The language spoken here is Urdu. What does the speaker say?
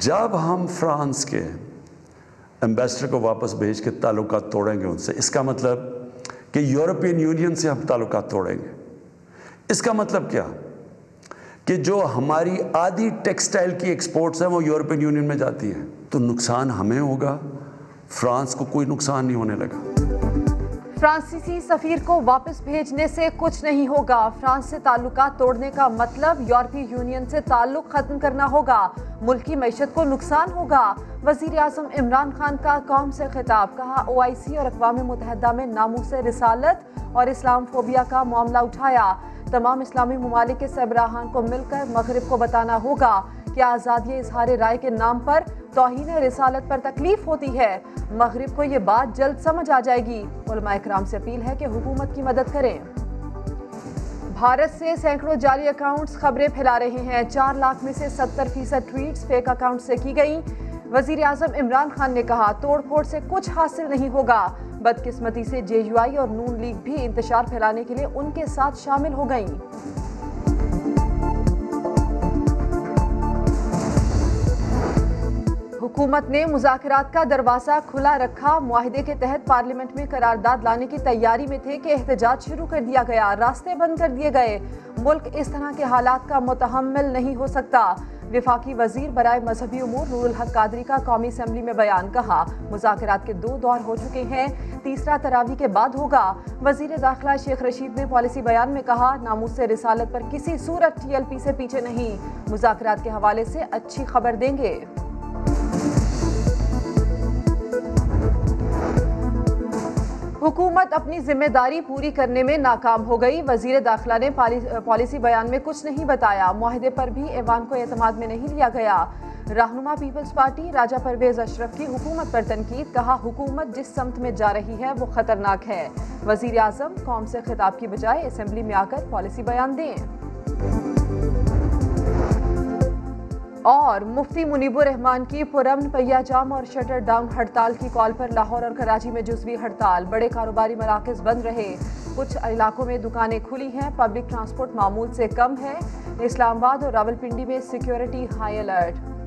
جب ہم فرانس کے امبیسڈر کو واپس بھیج کے تعلقات توڑیں گے ان سے، اس کا مطلب کہ یورپین یونین سے ہم تعلقات توڑیں گے۔ اس کا مطلب کیا؟ کہ جو ہماری آدھی ٹیکسٹائل کی ایکسپورٹس ہیں وہ یورپین یونین میں جاتی ہیں۔ تو نقصان ہمیں ہوگا، فرانس کو کوئی نقصان نہیں ہونے لگا۔ فرانسیسی سفیر کو واپس بھیجنے سے کچھ نہیں ہوگا۔ فرانس سے تعلقات توڑنے کا مطلب یورپی یونین سے تعلق ختم کرنا ہوگا۔ ملکی معیشت کو نقصان ہوگا۔ وزیر اعظم عمران خان کا قوم سے خطاب، کہا، او آئی سی اور اقوام متحدہ میں ناموں سے رسالت اور اسلام فوبیا کا معاملہ اٹھایا۔ تمام اسلامی ممالک کے سربراہان کو مل کر مغرب کو بتانا ہوگا۔ کہ آزادی اظہار رائے کے نام پر توہین رسالت پر تکلیف ہوتی ہے۔ مغرب کو یہ بات جلد سمجھ آ جائے گی۔ علماء اکرام سے اپیل ہے کہ حکومت کی مدد کریں۔ بھارت سے سینکڑوں جعلی اکاؤنٹس خبریں پھیلا رہے ہیں۔ چار لاکھ میں سے ستر فیصد ٹویٹس فیک اکاؤنٹ سے کی گئی وزیر اعظم عمران خان نے کہا، توڑ پھوڑ سے کچھ حاصل نہیں ہوگا۔ بدقسمتی سے جے یو آئی اور نون لیگ بھی انتشار پھیلانے کے لیے ان کے ساتھ شامل ہو گئیں۔ حکومت نے مذاکرات کا دروازہ کھلا رکھا۔ معاہدے کے تحت پارلیمنٹ میں قرارداد لانے کی تیاری میں تھے کہ احتجاج شروع کر دیا گیا، راستے بند کر دیے گئے۔ ملک اس طرح کے حالات کا متحمل نہیں ہو سکتا۔ وفاقی وزیر برائے مذہبی امور نور الحق قادری کا قومی اسمبلی میں بیان کہا، مذاکرات کے دو دور ہو چکے ہیں، تیسرا تراوی کے بعد ہوگا۔ وزیر داخلہ شیخ رشید نے پالیسی بیان میں کہا، ناموس سے رسالت پر کسی صورت ٹی ایل پی سے پیچھے نہیں۔ مذاکرات کے حوالے سے اچھی خبر دیں گے۔ حکومت اپنی ذمہ داری پوری کرنے میں ناکام ہو گئی۔ وزیر داخلہ نے پالیسی بیان میں کچھ نہیں بتایا۔ معاہدے پر بھی ایوان کو اعتماد میں نہیں لیا گیا۔ رہنما پیپلز پارٹی راجہ پرویز اشرف کی حکومت پر تنقید، کہا حکومت جس سمت میں جا رہی ہے وہ خطرناک ہے۔ وزیر اعظم قوم سے خطاب کی بجائے اسمبلی میں آ کر پالیسی بیان دیں۔ اور مفتی منیب الرحمان کی پرامن پیا جام اور شٹر ڈاؤن ہڑتال کی کال پر لاہور اور کراچی میں جزوی ہڑتال۔ بڑے کاروباری مراکز بند رہے۔ کچھ علاقوں میں دکانیں کھلی ہیں۔ پبلک ٹرانسپورٹ معمول سے کم ہے۔ اسلام آباد اور راول پنڈی میں سیکیورٹی ہائی الرٹ۔